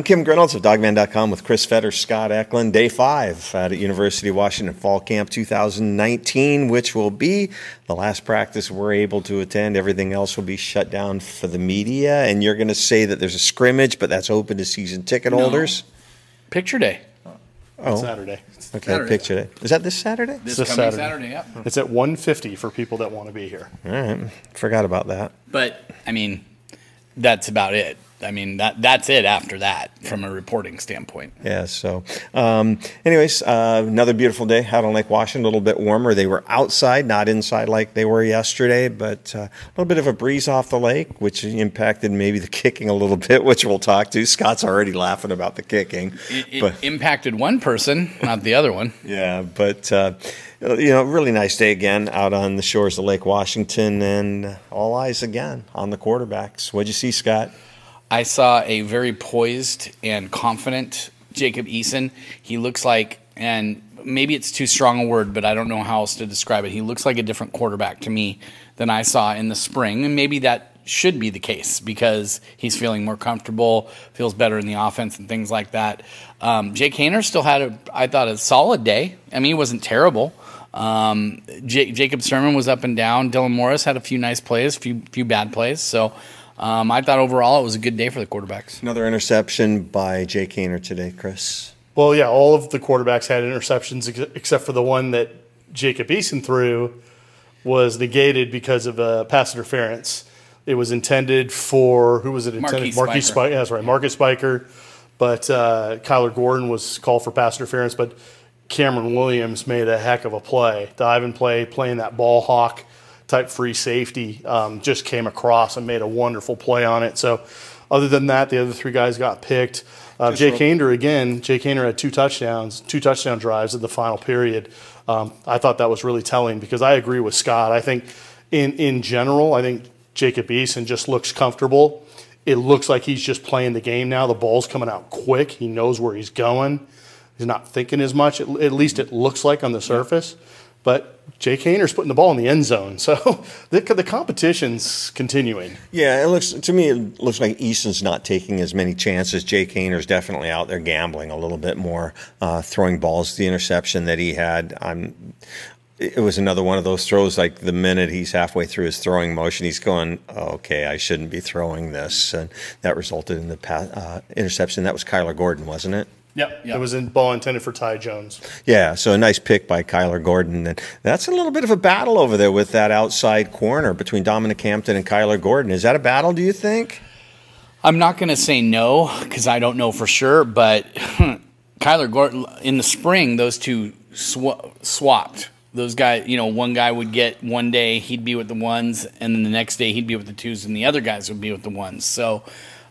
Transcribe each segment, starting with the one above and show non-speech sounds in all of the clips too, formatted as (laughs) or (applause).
I'm Kim Grinolds of Dawgman.com with Chris Fetter, Scott Eklund. Day five at University of Washington Fall Camp 2019, which will be the last practice we're able to attend. Everything else will be shut down for the media. And you're going to say that there's a scrimmage, but that's open to season ticket holders. Picture day. Oh, Saturday. okay. Saturday. Picture Is that this Saturday? This, This coming Saturday. Saturday. yeah. It's at 150 for people that want to be here. All right. Forgot about that. But I mean, that's about it. I mean that that's it after that from a reporting standpoint. Yeah. So, um, anyways, uh, another beautiful day out on Lake Washington. A little bit warmer. They were outside, not inside like they were yesterday, but uh, a little bit of a breeze off the lake, which impacted maybe the (laughs) kicking a little bit, which we'll talk to. Scott's already laughing about the kicking, It, it but impacted one person, not the other one. (laughs) yeah, but uh, you know, really nice day again out on the shores of Lake Washington, and all eyes again on the quarterbacks. What'd you see, Scott? I saw a very poised and confident Jacob Eason. He looks like, and maybe it's too strong a word, but I don't know how else to describe it. He looks like a different quarterback to me than I saw in the spring, and maybe that should be the case because he's feeling more comfortable, feels better in the offense, and things like that. Um, Jake Haener still had a, I thought, a solid day. I mean, he wasn't terrible. Um, J- Jacob Sirmon was up and down. Dylan Morris had a few nice plays, few few bad plays. So um, I thought overall it was a good day for the quarterbacks. Another interception by Jake Haener today, Chris. Well, yeah, all of the quarterbacks had interceptions ex- except for the one that Jacob Eason threw was negated because of a pass interference. It was intended for who was it intended? Marquise Marquis Spiker. Spiker. Yeah, that's right, Marcus Spiker. But uh, Kyler Gordon was called for pass interference. But Cameron Williams made a heck of a play, diving play, playing that ball hawk type free safety. Um, just came across and made a wonderful play on it. So, other than that, the other three guys got picked. Uh, Jake Haener again. Jake Haener had two touchdowns, two touchdown drives in the final period. Um, I thought that was really telling because I agree with Scott. I think in in general, I think Jacob Eason just looks comfortable. It looks like he's just playing the game now. The ball's coming out quick. He knows where he's going. He's not thinking as much. At, at least it looks like on the surface. But Jake Haener's putting the ball in the end zone. So (laughs) the, the competition's continuing. Yeah, it looks to me it looks like Eason's not taking as many chances. Jake Haener's definitely out there gambling a little bit more, uh, throwing balls. The interception that he had, I'm. It was another one of those throws. Like the minute he's halfway through his throwing motion, he's going, "Okay, I shouldn't be throwing this," and that resulted in the pa- uh, interception. That was Kyler Gordon, wasn't it? Yep. Yep. It was in ball intended for Ty Jones. Yeah, so a nice pick by Kyler Gordon. And that's a little bit of a battle over there with that outside corner between Dominic Hampton and Kyler Gordon. Is that a battle, do you think? I'm not going to say no because I don't know for sure, but (laughs) Kyler Gordon in the spring, those two sw- swapped. Those guys, you know, one guy would get one day he'd be with the ones, and then the next day he'd be with the twos, and the other guys would be with the ones. So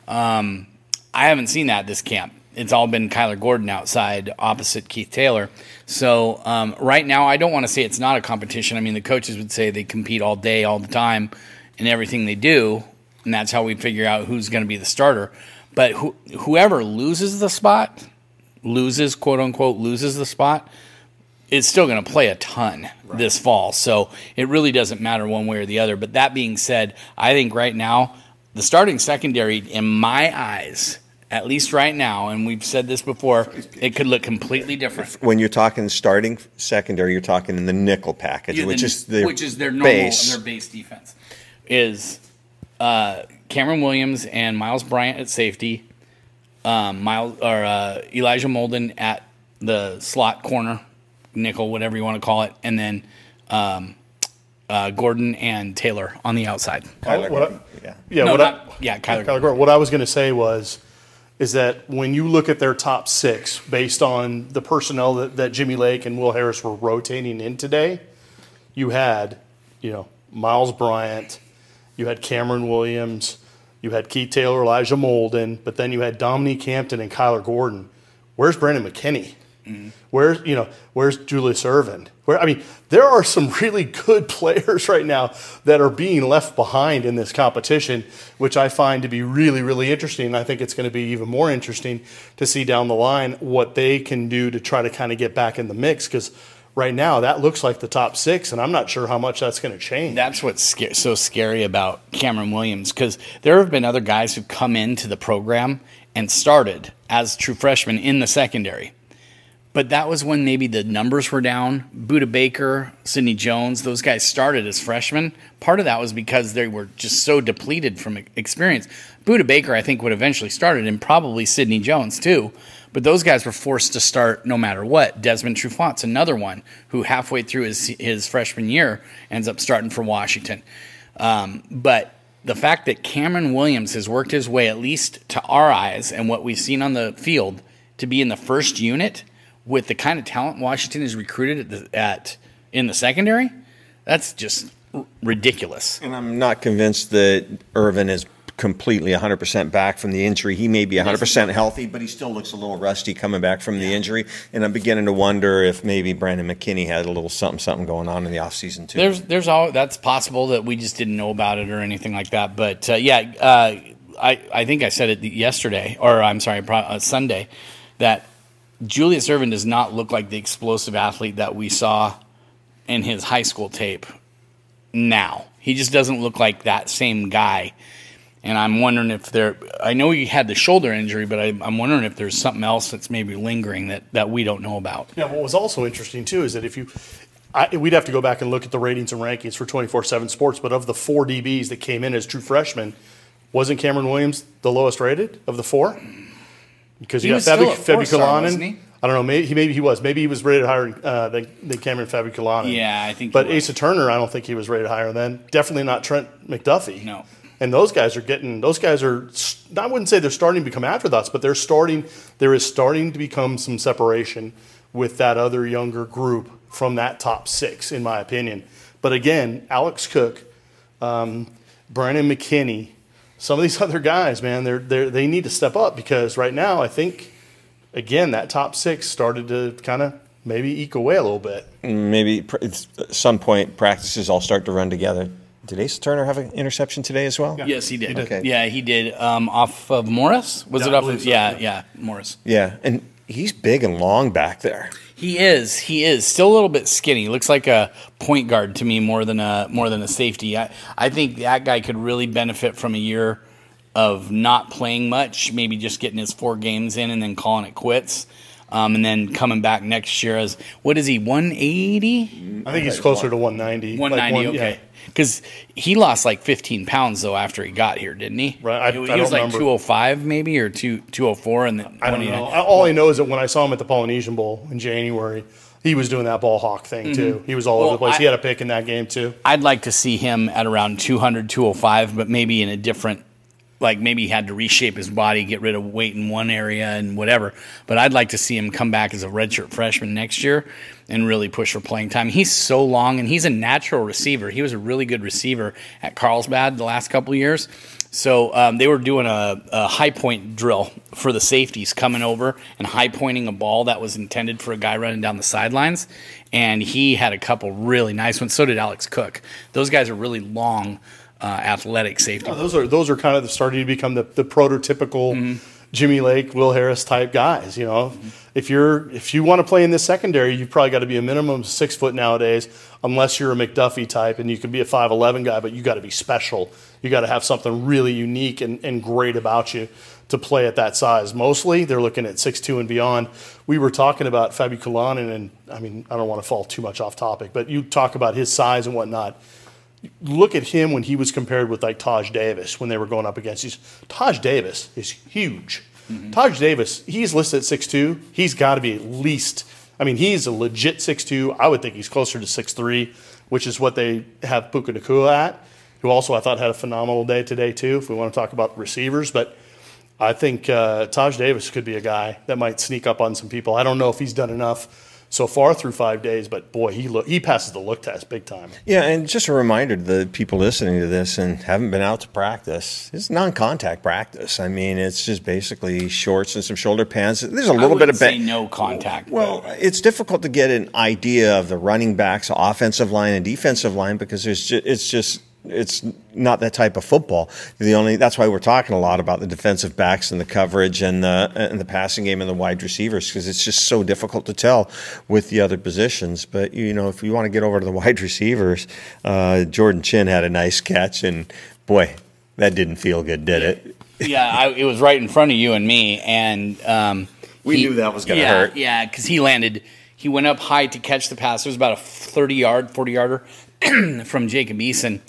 um, I haven't seen that this camp. It's all been Kyler Gordon outside opposite Keith Taylor. So um, right now, I don't want to say it's not a competition. I mean, the coaches would say they compete all day, all the time, in everything they do, and that's how we figure out who's going to be the starter. But who, whoever loses the spot, loses quote unquote loses the spot, is still going to play a ton this fall. So it really doesn't matter one way or the other. But that being said, I think right now the starting secondary, in my eyes, at least right now, and we've said this before, it could look completely different. When you're talking starting secondary, you're talking in the nickel package, Yeah, which the- is their which is their normal base. their base defense is uh, Cameron Williams and Myles Bryant at safety, um, Myles or uh, Elijah Molden at the slot corner, nickel, whatever you want to call it, and then um, uh, Gordon and Taylor on the outside. Kyler What I- yeah. Yeah, no, what not, I, yeah, Kyler. Kyler Gordon. What I was going to say was, is that when you look at their top six based on the personnel that, that Jimmy Lake and Will Harris were rotating in today, you had, you know, Myles Bryant, you had Cameron Williams, you had Keith Taylor, Elijah Molden, but then you had Dominique Hampton and Kyler Gordon. Where's Brandon McKinney? Where's you know where's Julius Irvin? Where I mean, there are some really good (laughs) players right now that are being left behind in this competition, which I find to be really really interesting. I think it's going to be even more interesting to see down the line what they can do to try to kind of get back in the mix because right now that looks like the top six, and I'm not sure how much that's going to change. That's what's sca- so scary about Cameron Williams because there have been other guys who've come into the program and started as true freshmen in the secondary. But that was when maybe the numbers were down. Budda Baker, Sidney Jones, those guys started as freshmen. Part of that was because they were just so depleted from experience. Budda Baker, I think, would eventually started, and probably Sidney Jones too. But those guys were forced to start no matter what. Desmond Trufant's another one who halfway through his his freshman year ends up starting for Washington. Um, but the fact that Cameron Williams has worked his way, at least to our eyes and what we've seen on the field, to be in the first unit with the kind of talent Washington has recruited at, the, at in the secondary, that's just ridiculous. And I'm not convinced that Irvin is completely 100% back from the injury. He may be 100% healthy, but he still looks a little rusty coming back from the injury. And I'm beginning to wonder if maybe Brandon McKinney had a little something something going on in the offseason too. There's there's all that's possible that we just didn't know about it or anything like that. But uh, yeah, uh, I I think I said it yesterday or I'm sorry, uh, Sunday that Julius Irvin does not look like the explosive athlete that we saw in his high school tape now. He just doesn't look like that same guy and I'm wondering if there. I know he had the shoulder injury, but I, am wondering if there's something else that's maybe lingering that that we don't know about. Yeah, what was also interesting too is that if you, I, we'd have to go back and look at the ratings and rankings for 24/7 Sports, but of the four DBs that came in as true freshmen, wasn't Cameron Williams the lowest rated of the four? Because you he got Fabi, Fabi I don't know. Maybe he maybe he was. Maybe he was rated higher uh, than, than Cameron Fabiculanan. Yeah, I think. But Asa Turner, I don't think he was rated higher than. Definitely not Trent McDuffie. No and those guys are getting those guys are i wouldn't say they're starting to become afterthoughts but they're starting there is starting to become some separation with that other younger group from that top six in my opinion but again alex cook um, brandon mckinney some of these (laughs) other guys man they're, they're they need to step up because right now i think again that top six started to kind of maybe eke away a little bit maybe at some point practices all start to run together did Asa Turner have an interception today as well? Yeah. Yes, he did. He did. Okay. Yeah, he did. Um, off of Morris? Was yeah, it off of? So. Yeah, yeah, Morris. Yeah, and he's big and long back there. He is. He is still a little bit skinny. Looks like a point guard to me more than a more than a safety. I, I think that guy could really benefit from a year of not playing much, maybe just getting his four games in and then calling it quits. Um, and then coming back next year as what is he 180 i think he's closer to 190 190 like one, okay yeah because he lost like 15 pounds though after he got here, didn't he? Right. I, think he, I was like remember. 205 maybe or 2 204 and then I don't know. All I know is that when I saw him at the Polynesian Bowl in January, he was doing that ball hawk thing mm-hmm. too. He was all well, over the place. I, he had a pick in that game too. I'd like to see him at around 200 205 but maybe in a different like maybe he had to reshape his body, get rid of weight in one area and whatever. But I'd like to see him come back as a redshirt freshman next year and really push for playing time. He's so long and he's a natural receiver. He was a really good receiver at Carlsbad the last couple years. So um, they were doing a, a, high point drill for the safeties coming over and high pointing a ball that was intended for a guy running down the sidelines. And he had a couple really nice ones. So did Alex Cook. Those guys are really long uh, athletic safety. Oh, those are those are kind of starting to become the, the prototypical mm-hmm. Jimmy Lake, Will Harris type guys. You know, mm-hmm. if you're if you want to play in this secondary, you've probably got to be a minimum six foot nowadays, unless you're a McDuffie type, and you can be a five eleven guy, but you got to be special. You got to have something really unique and, and great about you to play at that size. Mostly, they're looking at six two and beyond. We were talking about Fabi Fabiculanan, and I mean, I don't want to fall too much off topic, but you talk about his size and whatnot look at him when he was compared with like Taj Davis when they were going up against. He's, Taj Davis is huge. Mm-hmm. Taj Davis, he's listed at six two. He's got to be at least. I mean, he's a legit six two. I would think he's closer to six three, which is what they have Puka Nacua at, who also I thought had a phenomenal day today too. If we want to talk about receivers, but I think uh, Taj Davis could be a guy that might sneak up on some people. I don't know if he's done enough so far through five days. But boy, he look he passes the look test big time. Yeah, and just a reminder to the people listening to this and haven't been out to practice, it's non-contact practice. I mean, it's just basically shorts and some shoulder pads. There's a little bit of say no contact. Well, but. it's difficult to get an idea of the running backs, offensive line, and defensive line because there's just, it's just it's not that type of football. The only that's why we're talking a lot about the defensive backs and the coverage and the and the passing game and the wide receivers because it's just so difficult to tell with the other positions. But you know, if you want to get over to the (laughs) wide receivers, uh, Jordan Chin had a nice catch, and boy, that didn't feel good, did it? yeah, I, it was right in front of you and me, and um, We knew that was gonna yeah, hurt. Yeah, because he landed. He went up high to catch the pass. It was about a thirty yard, forty yarder (clears throat) from Jacob Eason,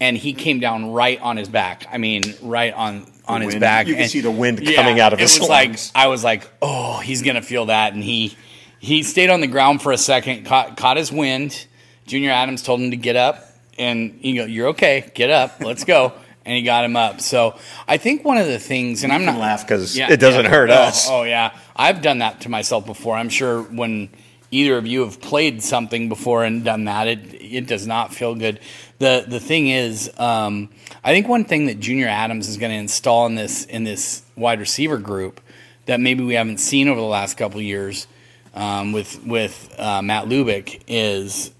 and he came down right on his back. I mean, right on on his wind. back. You can And- see the wind coming out of his was like lungs. I was like, oh, he's gonna feel that, and he he stayed on the ground for a second, caught caught his wind. Junior Adams told him to get up, and he go, "You're okay, get up, let's go." And he got him up. So I think one of the things, and I'm not laugh 'cause Yeah, it doesn't yeah. hurt Oh, us. Oh yeah, I've done that to myself before. I'm sure when either of you have played something before and done that, it it does not feel good. the The thing is, um, I think one thing that Junior Adams is going to install in this in this wide receiver group that maybe we haven't seen over the last couple years um, with with uh, Matt Lubick is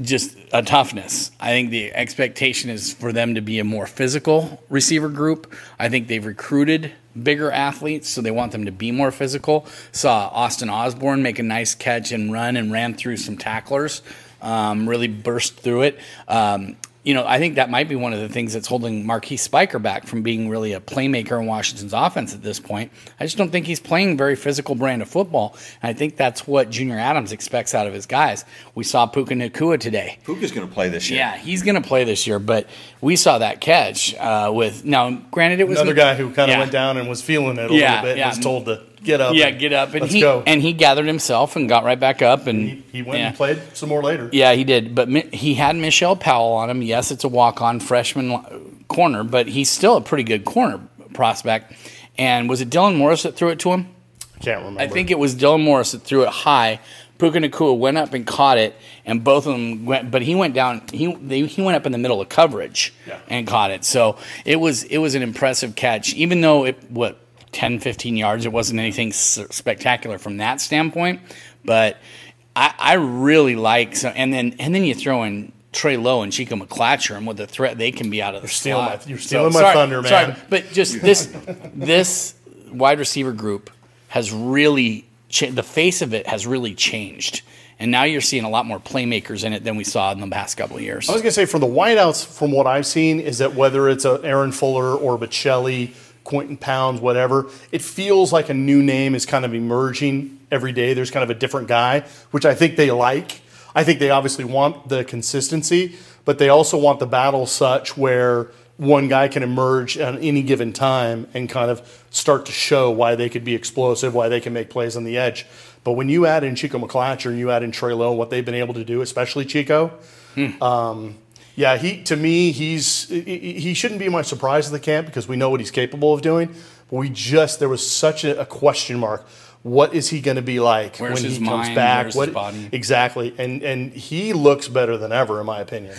just a toughness. I think the expectation is for them to be a more physical receiver group. I think they've recruited bigger athletes, so they want them to be more physical. Saw Austin Osborne make a nice catch and run and ran through some tacklers, um, really burst through it. Um, you know, I think that might be one of the things that's holding Marquise Spiker back from being really a playmaker in Washington's offense at this point. I just don't think he's playing very physical brand of football. And I think that's what Junior Adams expects out of his guys. We saw Puka Nacua today. Puka's going to play this year. Yeah, he's going to play this year, but we saw that catch uh, with now. Granted, it was Another guy who kind of Yeah. went down and was feeling it a Yeah, little bit yeah. was told to get up. Yeah, get up, and let's he go. and he gathered himself and got right back up, and he, he went yeah. and played some more later. Yeah, he did. But Mi- he had Michelle Powell on him. Yes, it's a walk-on freshman li- corner, but he's still a pretty good corner prospect. And was it Dylan Morris that threw it to him? I Can't remember. I think it was Dylan Morris that threw it high. Puka Nacua went up and caught it, and both of them went. But he went down. He they, he went up in the middle of coverage Yeah. and caught it. So it was it was an impressive catch, even though it what 10, 15 yards. It wasn't anything spectacular from that standpoint, but I, I really like. So, and then and then you throw in. Trey Lowe and Chico McClatcher and what the threat they can be out of the stealing slot. my- you're stealing my thunder, man. Sorry, but just (laughs) this this wide receiver group has really cha- the face of it has really changed, and now you're seeing a lot more playmakers in it than we saw in the past couple of years. I was going to say, for the wideouts, from what I've seen, is that whether it's a Aaron Fuller or Baccellia, Quinten Pounds, whatever, it feels like a new name is kind of emerging every day. There's kind of a different guy, which I think they like. I think they obviously want the consistency, but they also want the battle such where one guy can emerge at any given time and kind of start to show why they could be explosive, why they can make plays on the edge. But when you add in Chico McClatcher and you add in Trey Lowe, what they've been able to do, especially Chico, hmm. um, yeah, he to me he's he shouldn't be my surprise of the camp because we know what he's capable of doing. But we just there was such a, a question mark. What is he going to be like Where's when he comes mind? back? Where's what exactly? And and he looks better than ever, in my opinion.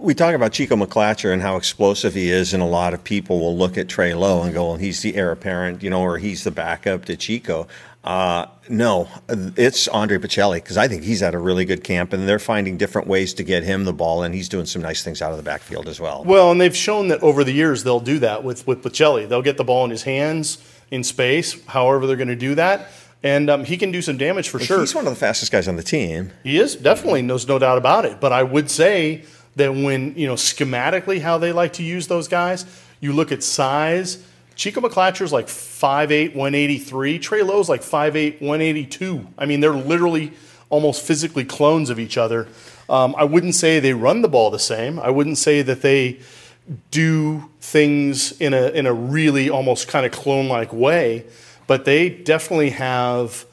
We talk about Chico McClatcher and how explosive he is, and a lot of people will look at Trey Lowe and go, "Well, he's the heir apparent, you know, or he's the backup to Chico." Uh, no, it's Andre Baccellia because I think he's at a really good camp, and they're finding different ways to get him the ball, and he's doing some nice things out of the backfield as well. Well, and they've shown that over the years they'll do that with with Baccellia. They'll get the ball in his hands in space, however they're going to do that, and um, he can do some damage for sure. He's one of the fastest guys on the team. He is definitely, there's no doubt about it. But I would say that when you know schematically how they like to use those guys, you look at size. Chico McClatcher's like 5'8", 183. Trey Lowe's like 5'8", 182. I mean, they're literally almost physically clones of each other. Um, I wouldn't say they run the ball the same. I wouldn't say that they do things in a in a really almost kind of clone like way, but they definitely have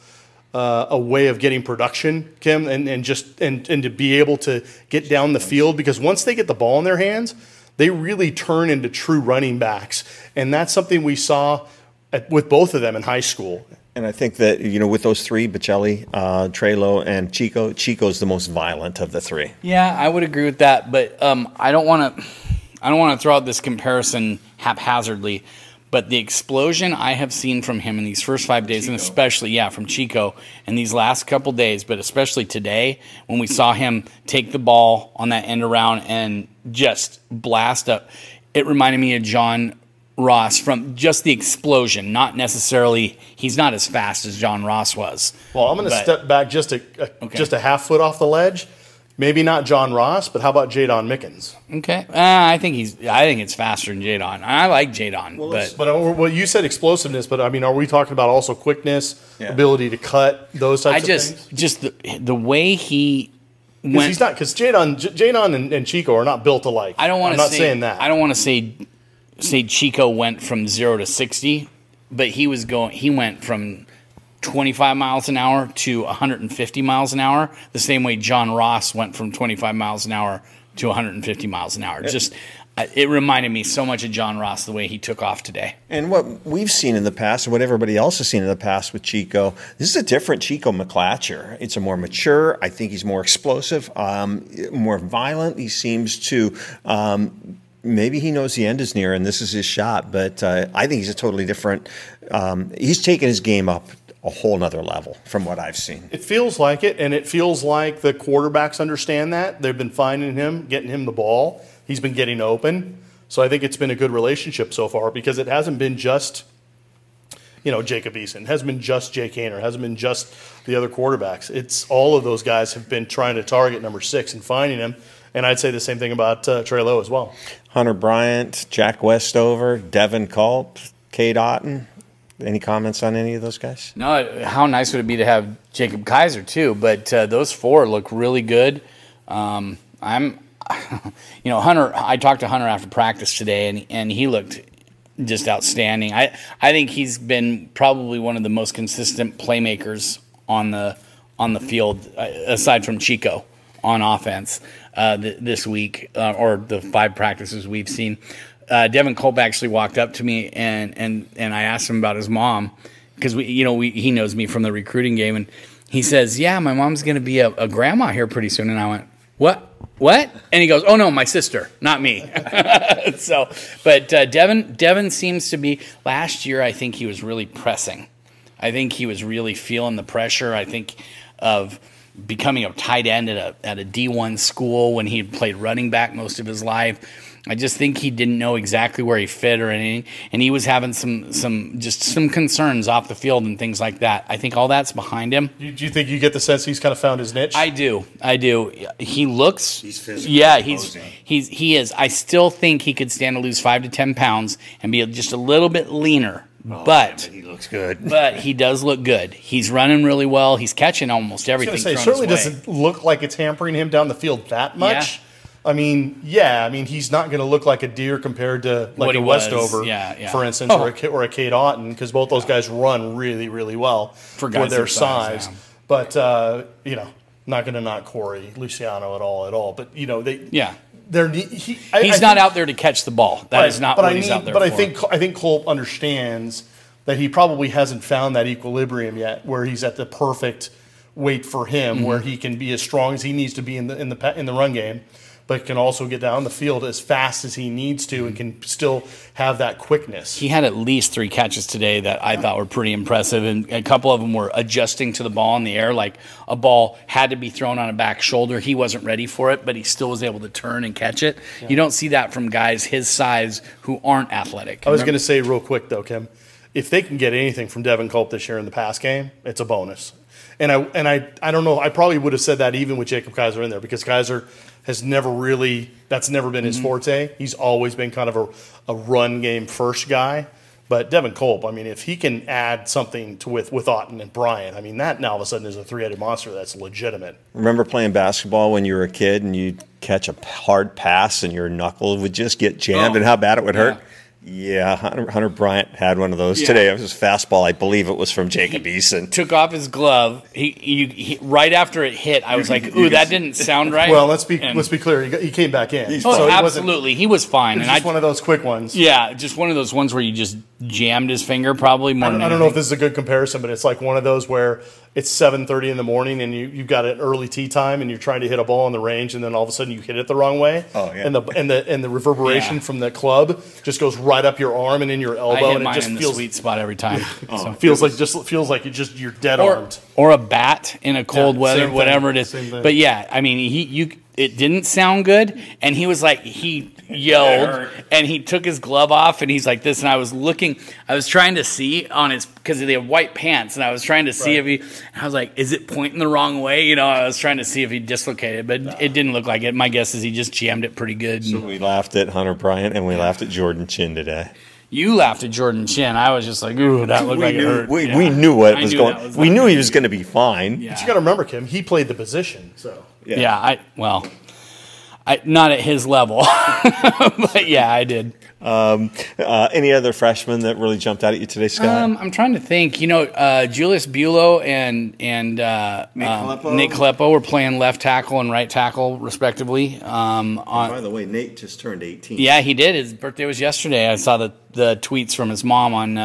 uh, a way of getting production, Kim, and, and just and, and to be able to get down the field because once they get the ball in their hands, they really turn into true running backs, and that's something we saw at, with both of them in high school. And I think that you know, with those three, Baccellia, uh, Trey Lowe, and Chico, Chico's the most violent of the three. Yeah, I would agree with that, but um, I don't want to. I don't want to throw out this comparison haphazardly, but the explosion I have seen from him in these first five days, and especially yeah from Chico in these last couple days, but especially today when we saw him take the ball on that end around and just blast up, it reminded me of John Ross from just the explosion, not necessarily. He's not as fast as John Ross was. Well, I'm going to step back just a, a Okay. just a half foot off the ledge. Maybe not John Ross, but how about Jaydon Mickens? Okay, uh, I think he's. I think it's faster than Jaydon. I like Jaydon, but But uh, well, you said explosiveness, but I mean, are we talking about also quickness, Yeah. ability to cut those types I of just things? just the the way he 'Cause went. he's not because Jaydon, J- Jaydon and, and Chico are not built alike. I don't want to not say, saying that. I don't want to say say Chico went from zero to sixty, but he was going. He went from. 25 miles an hour to 150 miles an hour, the same way John Ross went from 25 miles an hour to 150 miles an hour. Just, it reminded me so much of John Ross the way he took off today. And what we've seen in the past, and what everybody else has seen in the past with Chico, this is a different Chico McClatcher. It's a more mature. I think he's more explosive, um, more violent. He seems to. Um, Maybe he knows the end is near and this is his shot, but uh, I think he's a totally different. Um, he's taken his game up a whole nother level from what I've seen. It feels like it, and it feels like the quarterbacks understand that. They've been finding him, getting him the ball. He's been getting open. So I think it's been a good relationship so far because it hasn't been just, you know, Jacob Eason. It hasn't been just Jake Haener. It hasn't been just the other quarterbacks. It's all of those guys have been trying to target number six and finding him. And I'd say the same thing about uh, Trey Lowe as well. Hunter Bryant, Jack Westover, Devin Culp, Cade Otton. Any comments on any of those guys? No, how nice would it be to have Jacob Kizer too? But uh, those four look really good. Um, I'm, (laughs) you know, Hunter. I talked to Hunter after practice today, and and he looked just outstanding. I I think he's been probably one of the most consistent playmakers on the on the field, uh, aside from Chico on offense uh, th- this week uh, or the five practices we've seen. Uh, Devin Culp actually walked up to me and and and I asked him about his mom because we you know we, he knows me from the recruiting game. And he says yeah my mom's to be a, a grandma here pretty soon. And I went what? What? And he goes oh no my sister not me. (laughs) So but uh, Devin Devin seems to be last year I think he was really pressing. I think he was really feeling the pressure I think of becoming a tight end at a at a D1 school when he played running back most of his life. I just think he didn't know exactly where he fit or anything, and he was having some some just some concerns off the field and things like that. I think all that's behind him. Do you, do you think you get the sense he's kind of found his niche? I do, I do. He looks, He's physical, yeah, he's imposing. he's he is. I still think he could stand to lose five to ten pounds and be just a little bit leaner, oh, but. he looks good. But he does look good. He's running really well. He's catching almost everything. I everything. was going to say, thrown certainly his way. doesn't look like it's hampering him down the field that much. I mean, yeah, I mean, he's not going to look like a deer compared to like What a Westover, yeah, yeah. for instance, or, a, K- or a Cade Otton, because both those guys run really, really well for, guys their their size, size. But, uh, you know, not going to knock Corey Luciano at all, at all. But, you know, they, Yeah. they're, he, I- He's I not think- out there to catch the ball. That is Right, not but what I he's out there But for. I think I think Culp understands that he probably hasn't found that equilibrium yet, where he's at the perfect weight for him, Mm-hmm. where he can be as strong as he needs to be in the in the in the run game, but can also get down the field as fast as he needs to, and can still have that quickness. he had at least three catches today that I thought were pretty impressive, and a couple of them were adjusting to the ball in the air. Like a ball had to be thrown on a back shoulder. He wasn't ready for it, but he still was able to turn and catch it. You don't see that from guys his size who aren't athletic. I was going to say real quick though, Kim, if they can get anything from Devin Culp this year in the pass game, it's a bonus. And I and I I don't know. I probably would have said that even with Jacob Kizer in there because Kizer has never really that's never been Mm-hmm. his forte. He's always been kind of a, a run game first guy. But Devin Culp, I mean, if he can add something to with with Otton and Bryant, I mean, that now all of a sudden is a three headed monster that's legitimate. Remember playing basketball when you were a kid and you'd catch a hard pass and your knuckle would just get jammed Oh, and how bad it would hurt? Yeah. Yeah, Hunter, Hunter Bryant had one of those Yeah. today. It was his fastball. I believe it was from Jacob Eason. Took off his glove. He, he, he right after it hit, I was like, "Ooh, that didn't (laughs) sound right." Well, let's be And- let's be clear. He, got, he came back in. Oh, so absolutely, he was fine, It was and I just one of those quick ones. yeah, just one of those ones where you just jammed his finger, probably more I don't, than I don't know if this is a good comparison, but it's like one of those where it's seven thirty in the morning and you you've got an early tea time and you're trying to hit a ball on the range and then all of a sudden you hit it the wrong way. Oh, yeah. And the and the and the reverberation Yeah. from the club just goes right up your arm and in your I elbow hit and it mine just in the feels sweet spot every time. (laughs) Oh. so. feels like just feels like you just you're dead or armed. or a bat in a cold Yeah, weather, same thing, whatever it is. But yeah, I mean, he you it didn't sound good, and he was like he (laughs) yelled and he took his glove off and he's like this and I was looking I was trying to see on his because they have white pants and I was trying to see Right. if he I was like is it pointing the wrong way you know I was trying to see if he dislocated but it didn't look like it my guess is he just jammed it pretty good and We laughed at Hunter Bryant and we laughed at Jordan Chin today. you laughed at Jordan Chin I was just like ooh that looked We like it knew, hurt we, Yeah. we knew what I was knew going. was we knew he was going to be fine. Yeah. But you got to remember, Kim. He played the position, so yeah. I well I not at his level (laughs) but yeah I did Um, uh, any other freshmen that really jumped out at you today, Scott? Um, I'm trying to think. You know, uh, Julius Buelow and and uh, Nate um, Kalepo? Nate Kalepo were playing left tackle and right tackle respectively. Um, on, the way, Nate just turned 18. yeah, he did. His birthday was yesterday. I saw the the tweets from his mom on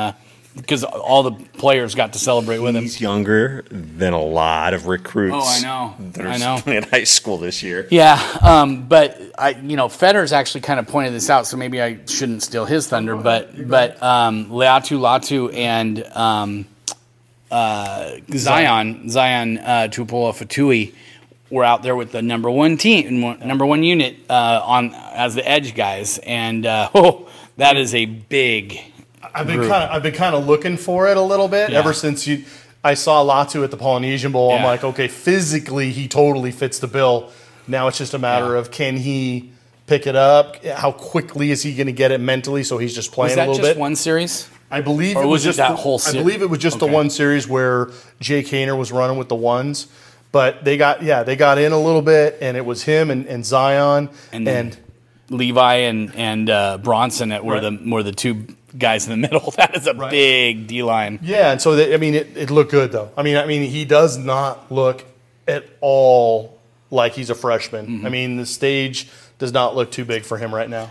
because all the players got to celebrate with him. He's younger than a lot of recruits. Oh, I know. That are I know. in high school this year. Yeah, um, but I, you know, Fedder's actually kind of pointed this out, so maybe I shouldn't steal his thunder. But but um, Laiatu Latu and um, uh, Zion Zion uh, Tupuola-Fetui were out there with the number one team, number one unit uh, on as the edge guys, and uh, (laughs) oh, that is a big. I've been kind of I've been kind of looking for it a little bit Yeah. ever since you. I saw Latu at the Polynesian Bowl. I'm like, okay, physically he totally fits the bill. Now it's just a matter Yeah. of can he pick it up? How quickly is he going to get it mentally? So he's just Was playing a little just bit. one series? I believe Or it was was it just that the- whole I believe it was just Okay. the one series where Jay Kaner was running with the ones. But they got yeah they got in a little bit and it was him and, and Zion And and, Levi and and uh, Bronson that were Right. the were the two guys in the (laughs) middle. That is a Right. big D line. Yeah, and so they, I mean, it, it looked good though. I mean, I mean, he does not look at all like he's a freshman. Mm-hmm. I mean, the stage does not look too big for him right now.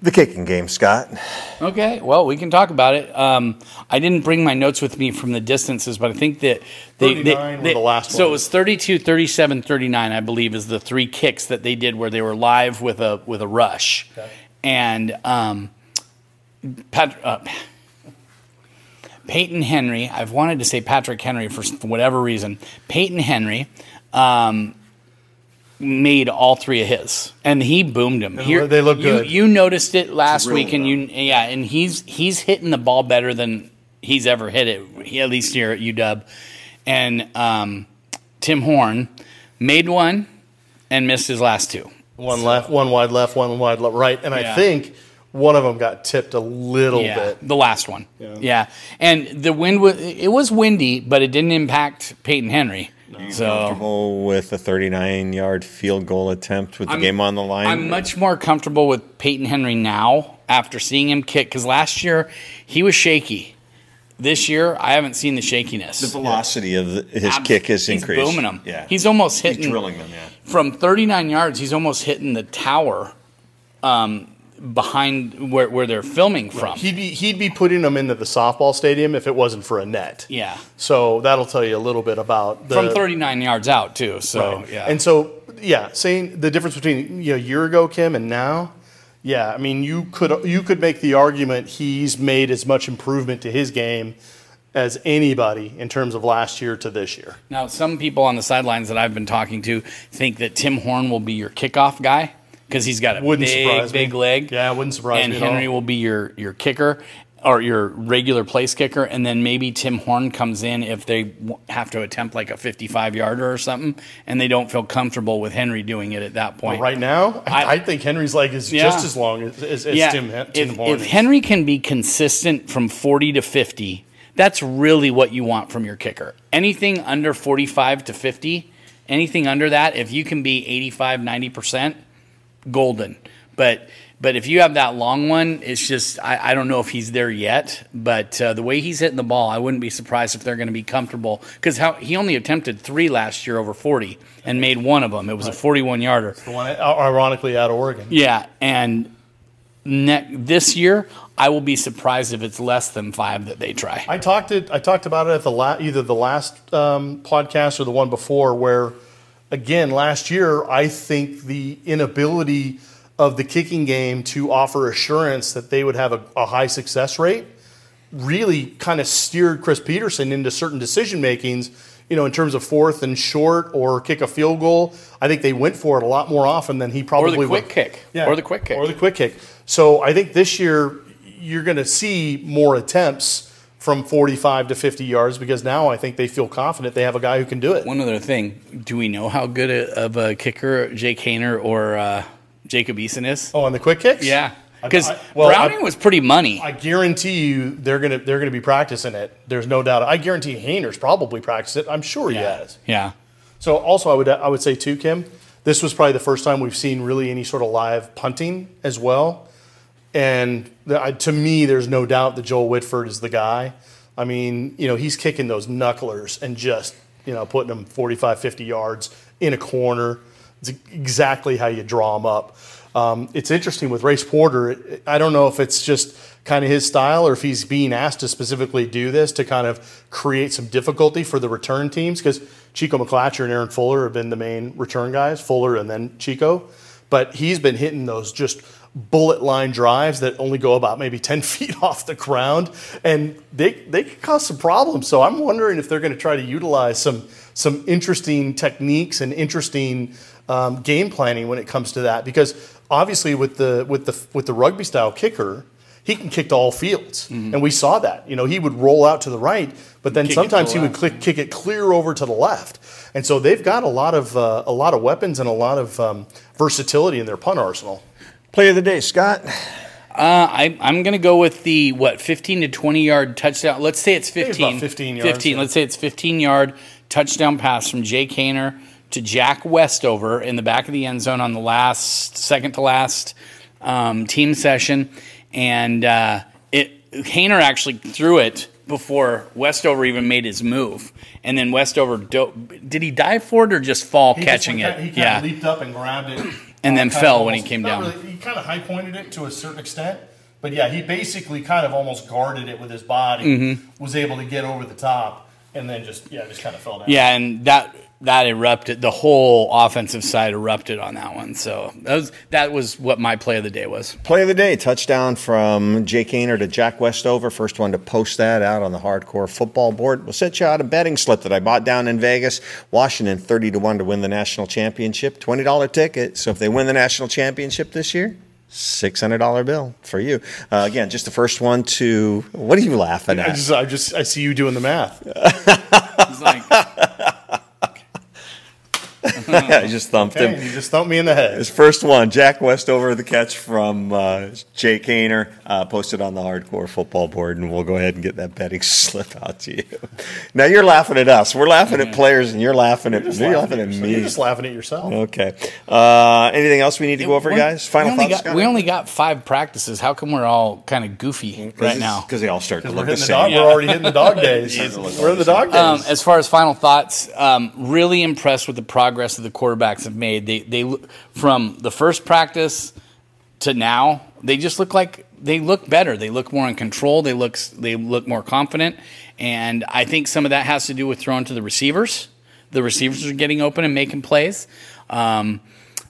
The kicking game, Scott. Okay, well, we can talk about it. Um, I didn't bring my notes with me from the distances, but I think that they, they, 39 were they- the last So it was 32, 37, 39, I believe, is the three kicks that they did where they were live with a with a rush, and um, Pat, uh, Peyton Henry. I've wanted to say Patrick Henry for, for whatever reason. Peyton Henry. Um, Made all three of his, and he boomed them. Here, they look good. You noticed it last Drilled week, and you yeah, and he's he's hitting the ball better than he's ever hit it. He, at least here at UW, and um, Tim Horn made one and missed his last two. One left, one wide left, one wide le- right, and I think one of them got tipped a little yeah, bit. the last one. Yeah. Yeah. and the wind was it was windy, but it didn't impact Peyton Henry. So Comfortable with a 39 yard field goal attempt with the I'm- game on the line. I'm much more comfortable with Peyton Henry now after seeing him kick because last year he was shaky. This year I haven't seen the shakiness. the velocity of the, his Abs- kick has he's increased. booming them. Yeah, he's almost hitting. He's drilling them. Yeah. from 39 yards. He's almost hitting the tower um, behind where, where they're filming from. He'd be he'd be putting them into the softball stadium if it wasn't for a net. yeah, So that'll tell you a little bit about the, from 39 yards out too. So Right. yeah, And so, yeah, saying the difference between you know, a year ago, Kim, and now, yeah, I mean, you could you could make the argument he's made as much improvement to his game as anybody in terms of last year to this year. Now, some people on the sidelines that I've been talking to think that Tim Horn will be your kickoff guy because he's got a Wouldn't big, me. big leg. Yeah, it wouldn't surprise and me at Henry will be your your kicker or your regular place kicker, and then maybe Tim Horn comes in if they have to attempt like a 55 yarder or something, and they don't feel comfortable with Henry doing it at that point. Right now, I, I- think Henry's leg is Yeah. just as long as, as, as yeah, Tim, Tim if, Horn if. Henry can be consistent from 40 to 50, that's really what you want from your kicker. Anything under 45 to 50, anything under that, if you can be 85, 90%, golden. But But if you have that long one, it's just I, I don't know if he's there yet. But uh, the way he's hitting the ball, I wouldn't be surprised if they're going to be comfortable because how he only attempted three last year over forty and made one of them. It was a forty-one yarder. The one, ironically, out of Oregon. Yeah, and ne- this year I will be surprised if it's less than five that they try. I talked it. I talked about it at the la- either the last um, podcast or the one before, where again last year I think the inability of the kicking game to offer assurance that they would have a, a high success rate really kind of steered Chris Petersen into certain decision makings. You know, in terms of fourth and short or kick a field goal, I think they went for it a lot more often than he probably would. or the quick would. kick. Or the quick kick. Or the quick kick. So I think this year you're going to see more attempts from 45 to 50 yards because now I think they feel confident they have a guy who can do it. One other thing, do we know how good a, of a kicker Jake Haener or uh, Jacob Eason is? Oh, on the quick kicks? Yeah, because well, Browning I- was pretty money. I guarantee you they're gonna they're gonna be practicing it. There's no doubt. I guarantee Haener's probably practiced it. I'm sure he has. yeah, So also I would I would say too, Kim, this was probably the first time we've seen really any sort of live punting as well. And to me, there's no doubt that Joel Whitford is the guy. I mean, you know, he's kicking those knucklers and just, you know, putting them 45, 50 yards in a corner. It's exactly how you draw them up. Um, it's interesting with Race Porter. I don't know if it's just kind of his style or if he's being asked to specifically do this to kind of create some difficulty for the return teams because Chico McClatcher and Aaron Fuller have been the main return guys, Fuller and then Chico. But he's been hitting those just bullet line drives that only go about maybe (laughs) 10 feet off the ground and they, they could cause some problems. So I'm wondering if they're going to try to utilize some, some interesting techniques and interesting um, game planning when it comes to that because obviously with the, with the, with the rugby style kicker, he can kick to all fields. And we saw that. You know, he would roll out to the right, but then Kick sometimes the he would click, kick it clear over to the left. And so they've got a lot of uh, a lot of weapons and a lot of um, versatility in their punt arsenal. Play of the day, Scott. uh, I, I'm going to go with the what 15 to 20 yard touchdown. Let's say it's it's 15. about 15 yards, 15. yeah. Let's say it's 15 yard touchdown pass from Jake Haener to Jack Westover in the back of the end zone on the last second to last um, team session, and uh, it Haener actually threw it before Westover even made his move, and then Westover do- did he dive for it or just fall He catching just, it? He yeah, leaped up and grabbed it, And then fell of when he came down. really- he kind of high pointed it to a certain extent, but yeah, he basically kind of almost guarded it with his body, Mm-hmm. was able to get over the top, and then just yeah, just kind of fell down. Yeah, and that that erupted. The whole offensive side erupted on that one. So that was that was what my play of the day was. Play of the day, touchdown from Jake Haener to Jack Westover. First one to post that out on the hardcore football board. We'll set you out a betting slip that I bought down in Vegas. Washington 30 to 1 to win the national championship. $20 ticket. So if they win the national championship this year, $600 bill for you. Uh, again, just the first one to. What are you laughing I at? just, I just, I see you doing the math. (laughs) It's like, (laughs) I just thumped him. Hey, you just thumped me in the head. His first one, Jack Westover, the catch from uh, Jake Haener, uh, posted on the hardcore football board, and we'll go ahead and get that betting (laughs) slip out to you. Now you're laughing at us. We're laughing at players, and you're laughing at Just you're laughing at yourself. me. You're just laughing at yourself. Okay. Uh, anything else we need to go over, guys? Final we only thoughts. got we only got five practices. How come we're all kind of goofy right now? because they all start to look the hitting the dog. same. We're already hitting the dog (laughs) days. We're in the dog days. Um, as far as final thoughts, um, really impressed with the progress the quarterbacks have made. They they from the first practice to now, they just look like they look better. They look more in control. They look they look more confident, and I think some of that has to do with throwing to the receivers. The receivers are getting open and making plays. Um,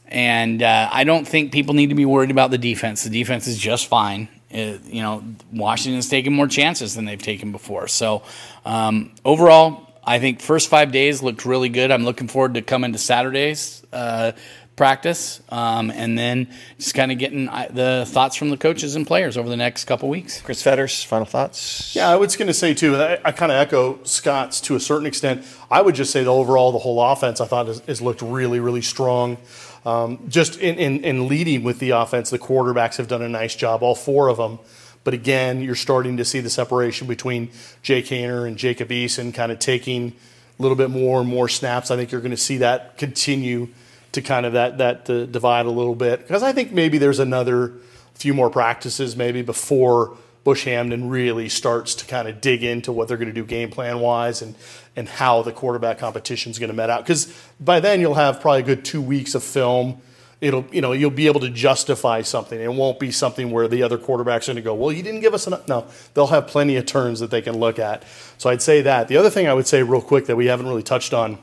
and uh, I don't think people need to be worried about the defense. The defense is just fine. Uh, you know, Washington's taken more chances than they've taken before. So um, overall, I think first five days looked really good. I'm looking forward to coming to Saturday's uh, practice, um, and then just kind of getting uh, the thoughts from the coaches and players over the next couple weeks. Chris Fetters, final thoughts. Yeah, I was going to say too. I, I kind of echo Scott's to a certain extent. I would just say that overall, the whole offense I thought has, has looked really, really strong. Um, just in, in, in leading with the offense, the quarterbacks have done a nice job, all four of them. But again, you're starting to see the separation between Jake Haener and Jacob Eason kind of taking a little bit more and more snaps. I think you're going to see that continue to kind of that that uh, divide a little bit because I think maybe there's another few more practices maybe before Bush Hamdan really starts to kind of dig into what they're going to do game plan wise and and how the quarterback competition is going to met out. Because by then you'll have probably a good two weeks of film. It'll you know you'll be able to justify something. It won't be something where the other quarterbacks are going to go, well, you didn't give us enough. No, they'll have plenty of turns that they can look at. So I'd say that. The other thing I would say real quick that we haven't really touched on,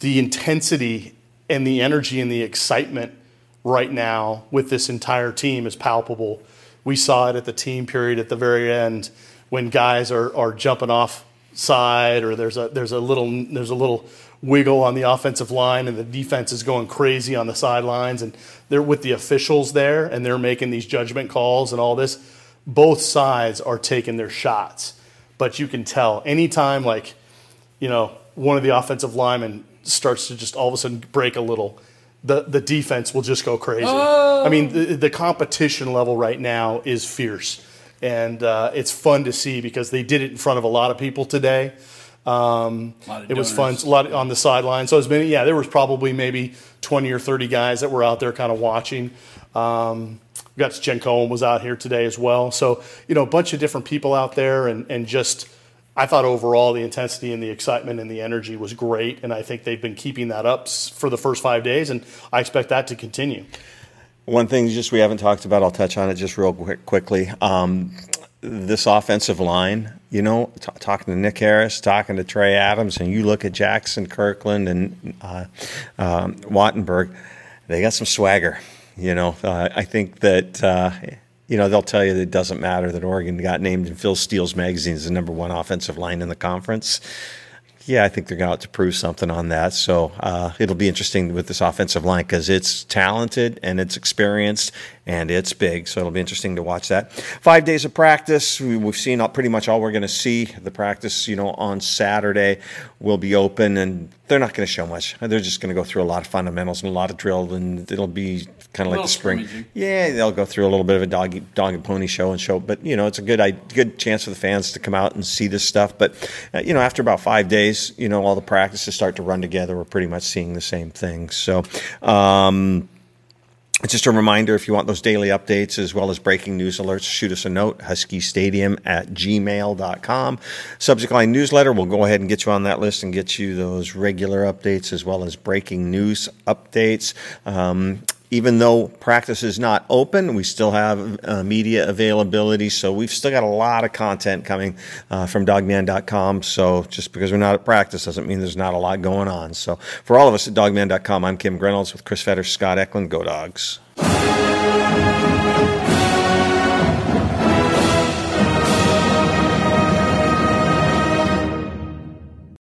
the intensity and the energy and the excitement right now with this entire team is palpable. We saw it at the team period at the very end when guys are, are jumping off side or there's a there's a little there's a little wiggle on the offensive line and the defense is going crazy on the sidelines and they're with the officials there and they're making these judgment calls and all this both sides are taking their shots but you can tell anytime like you know one of the offensive linemen starts to just all of a sudden break a little the, the defense will just go crazy. Oh. I mean, the, the competition level right now is fierce. And uh, it's fun to see because they did it in front of a lot of people today. Um, it was fun. A lot on the sideline. So as many, yeah, there was probably maybe 20 or 30 guys that were out there kind of watching. Um, we got Jen Cohen was out here today as well. So, you know, a bunch of different people out there and, and just – I thought overall the intensity and the excitement and the energy was great, and I think they've been keeping that up for the first five days, and I expect that to continue. One thing just we haven't talked about, I'll touch on it just real quick, quickly. Um, this offensive line, you know, t- talking to Nick Harris, talking to Trey Adams, and you look at Jackson Kirkland and uh, um, Wattenberg, they got some swagger. You know, uh, I think that. Uh, you know, they'll tell you that it doesn't matter that Oregon got named in Phil Steele's magazine as the number one offensive line in the conference. Yeah, I think they're going to, to prove something on that. So uh, it'll be interesting with this offensive line because it's talented and it's experienced and it's big. So it'll be interesting to watch that. Five days of practice. We, have seen pretty much all we're going to see. The practice, you know, on Saturday will be open and they're not going to show much. They're just going to go through a lot of fundamentals and a lot of drill, and it'll be kind of like the spring. Yeah, they'll go through a little bit of a dog, dog and pony show and show. But you know, it's a good good chance for the fans to come out and see this stuff. But uh, you know, after about five days, you know, all the practices start to run together. We're pretty much seeing the same thing. So. Um, just a reminder if you want those daily updates as well as breaking news alerts, shoot us a note, huskystadium at gmail.com. Subject line newsletter, we'll go ahead and get you on that list and get you those regular updates as well as breaking news updates. Um, even though practice is not open, we still have uh, media availability. So we've still got a lot of content coming uh, from Dawgman.com. So just because we're not at practice doesn't mean there's not a lot going on. So for all of us at Dawgman.com, I'm Kim Grinolds with Chris Fetters, Scott Eklund. Go Dogs.